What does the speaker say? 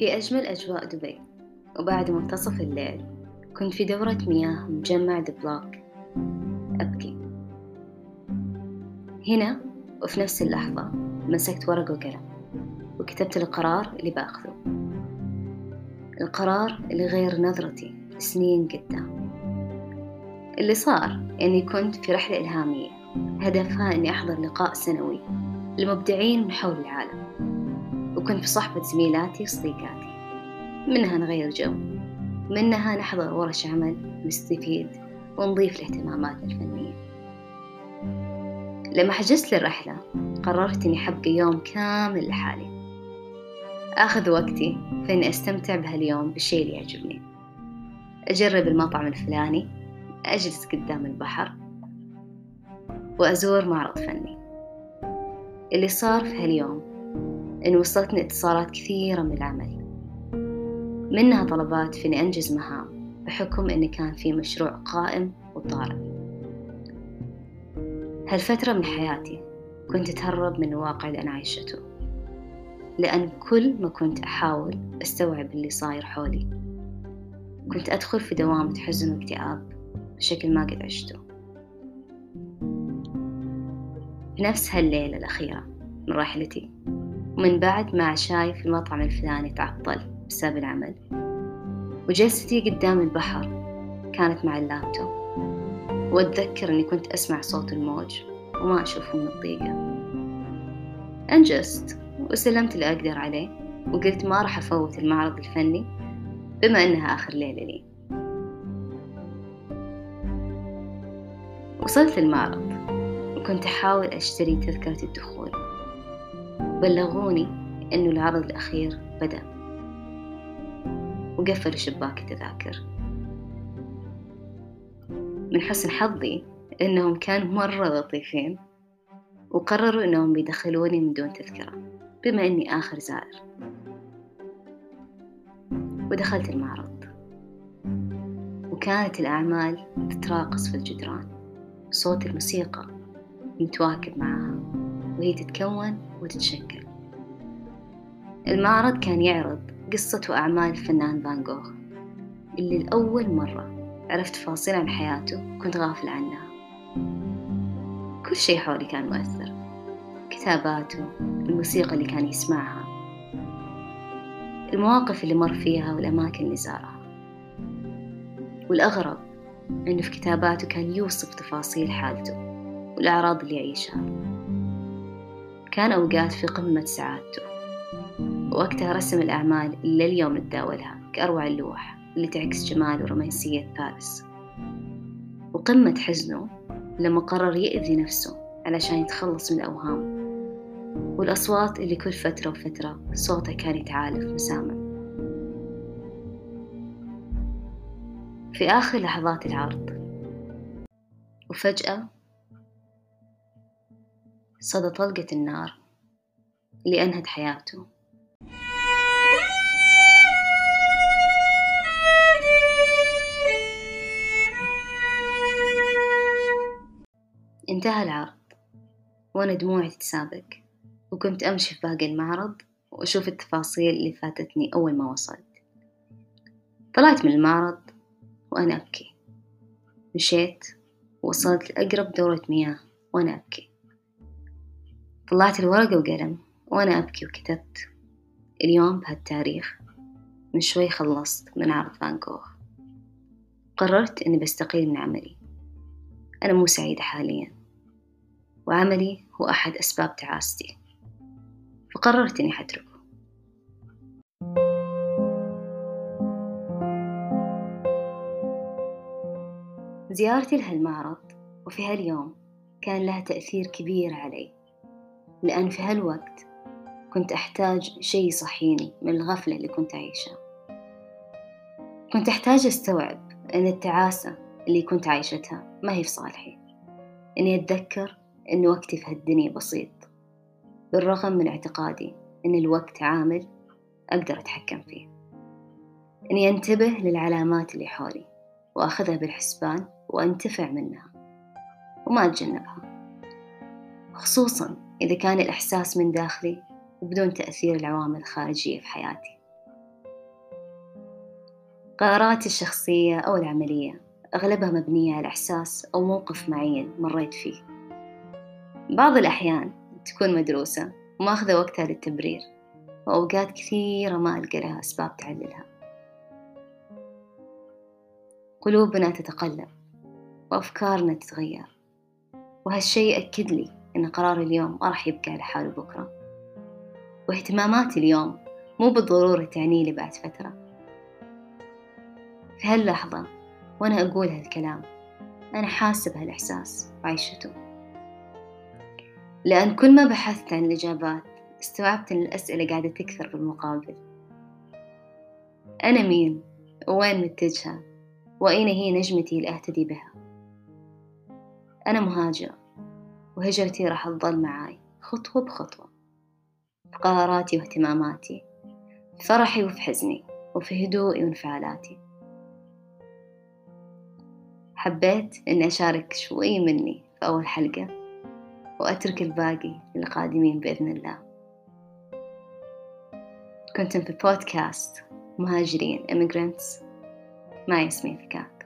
في أجمل أجواء دبي وبعد منتصف الليل كنت في دورة مياه مجمع دبلاك أبكي. هنا وفي نفس اللحظة مسكت ورقة وقلم وكتبت القرار اللي بأخذه. القرار اللي غير نظرتي سنين قدام. اللي صار أني كنت في رحلة إلهامية هدفها أني أحضر لقاء سنوي لمبدعين من حول العالم. وكنت بصحبة زميلاتي وصديقاتي منها نغير جو. منها نحضر ورش عمل نستفيد ونضيف لاهتماماتنا الفنية. لما حجزت للرحلة قررت إني حبقى يوم كامل لحالي. آخذ وقتي في إني أستمتع بهاليوم بالشيء اللي يعجبني. أجرب المطعم الفلاني أجلس قدام البحر وأزور معرض فني. اللي صار في هاليوم إن وصلتني اتصالات كثيرة من العمل. منها طلبات في إني أنجز مهام بحكم إن كان في مشروع قائم وطارئ. هالفترة من حياتي كنت أتهرب من الواقع اللي أنا عايشته لأن كل ما كنت أحاول أستوعب اللي صاير حولي كنت أدخل في دوامة حزن واكتئاب بشكل ما قد عشته. في نفس هالليلة الأخيرة من رحلتي ومن بعد ما عشاي في المطعم الفلاني تعطل بسبب العمل. وجلستي قدام البحر كانت مع اللابتوب. وأتذكر أني كنت أسمع صوت الموج وما أشوفه من الضيقة. أنجزت وسلمت اللي أقدر عليه وقلت ما راح أفوت المعرض الفني بما أنها آخر ليلة لي. وصلت المعرض وكنت أحاول أشتري تذكرة الدخول. بلغوني إنه العرض الأخير بدأ. وقفلوا شباك التذاكر. من حسن حظي إنهم كانوا مرة لطيفين وقرروا إنهم بيدخلوني من دون تذكرة بما إني آخر زائر. ودخلت المعرض. وكانت الأعمال تتراقص في الجدران. صوت الموسيقى متواكب معها وهي تتكون وتتشكل. المعرض كان يعرض قصة وأعمال الفنان فان جوخ اللي لأول مرة عرفت تفاصيل عن حياته كنت غافل عنها. كل شيء حولي كان مؤثر كتاباته الموسيقى اللي كان يسمعها المواقف اللي مر فيها والأماكن اللي زارها. والأغرب إنه في كتاباته كان يوصف تفاصيل حالته والأعراض اللي يعيشها. كان أوقات في قمة سعادته. ووقتها رسم الأعمال اللي اليوم نتداولها كأروع اللوح اللي تعكس جمال ورومانسية باريس وقمة حزنه لما قرر يأذي نفسه علشان يتخلص من الأوهام والأصوات اللي كل فترة وفترة صوتها كان يتعالف مسامع في آخر لحظات العرض وفجأة صدى طلقة النار اللي أنهت حياته. انتهى العرض وأنا دموعي تتسابق وكنت أمشي في باقي المعرض وأشوف التفاصيل اللي فاتتني أول ما وصلت. طلعت من المعرض وأنا أبكي. مشيت ووصلت لأقرب دورة مياه وأنا أبكي. طلعت الورقة وقلم وأنا أبكي وكتبت اليوم بهالتاريخ. من شوي خلصت من عرض فان كوخ قررت إني بستقيل من عملي. أنا مو سعيدة حاليا. وعملي هو أحد أسباب تعاستي فقررت إني حتركه. زيارتي لهالمعرض وفي هاليوم كان لها تأثير كبير علي. لأن في هالوقت كنت أحتاج شي يصحيني من الغفلة اللي كنت أعيشها. كنت أحتاج أستوعب أن التعاسة اللي كنت عايشتها ما هي في صالحي. إني أتذكر أن وقتي في هالدنيا بسيط بالرغم من اعتقادي أن الوقت عامل أقدر أتحكم فيه. إني أنتبه للعلامات اللي حولي وأخذها بالحسبان وأنتفع منها وما أتجنبها خصوصا إذا كان الإحساس من داخلي وبدون تأثير العوامل الخارجية في حياتي. قراراتي الشخصية أو العملية أغلبها مبنية على إحساس أو موقف معين مريت فيه. بعض الأحيان تكون مدروسة وماخذة وقتها للتبرير وأوقات كثيرة ما ألقى لها أسباب تعللها. قلوبنا تتقلب وأفكارنا تتغير وهالشي أكد لي إن قرار اليوم ما راح يبقى على حاله بكرة واهتماماتي اليوم مو بالضرورة تعني لي بعد فترة في هاللحظة وأنا أقول هالكلام أنا حاسة بهالإحساس وعيشته لأن كل ما بحثت عن الإجابات استوعبت أن الأسئلة قاعدة تكثر بالمقابل أنا مين؟ وين متجهة؟ وأين هي نجمتي اللي أهتدي بها؟ أنا مهاجرة وهجرتي راح تظل معاي خطوة بخطوة في قراراتي واهتماماتي في فرحي وفي حزني وفي هدوئي وانفعالاتي حبيت إني أشارك شوي مني في أول حلقة وأترك الباقي للقادمين بإذن الله. كنتم في بودكاست مهاجرين immigrants مع ياسمين ثقات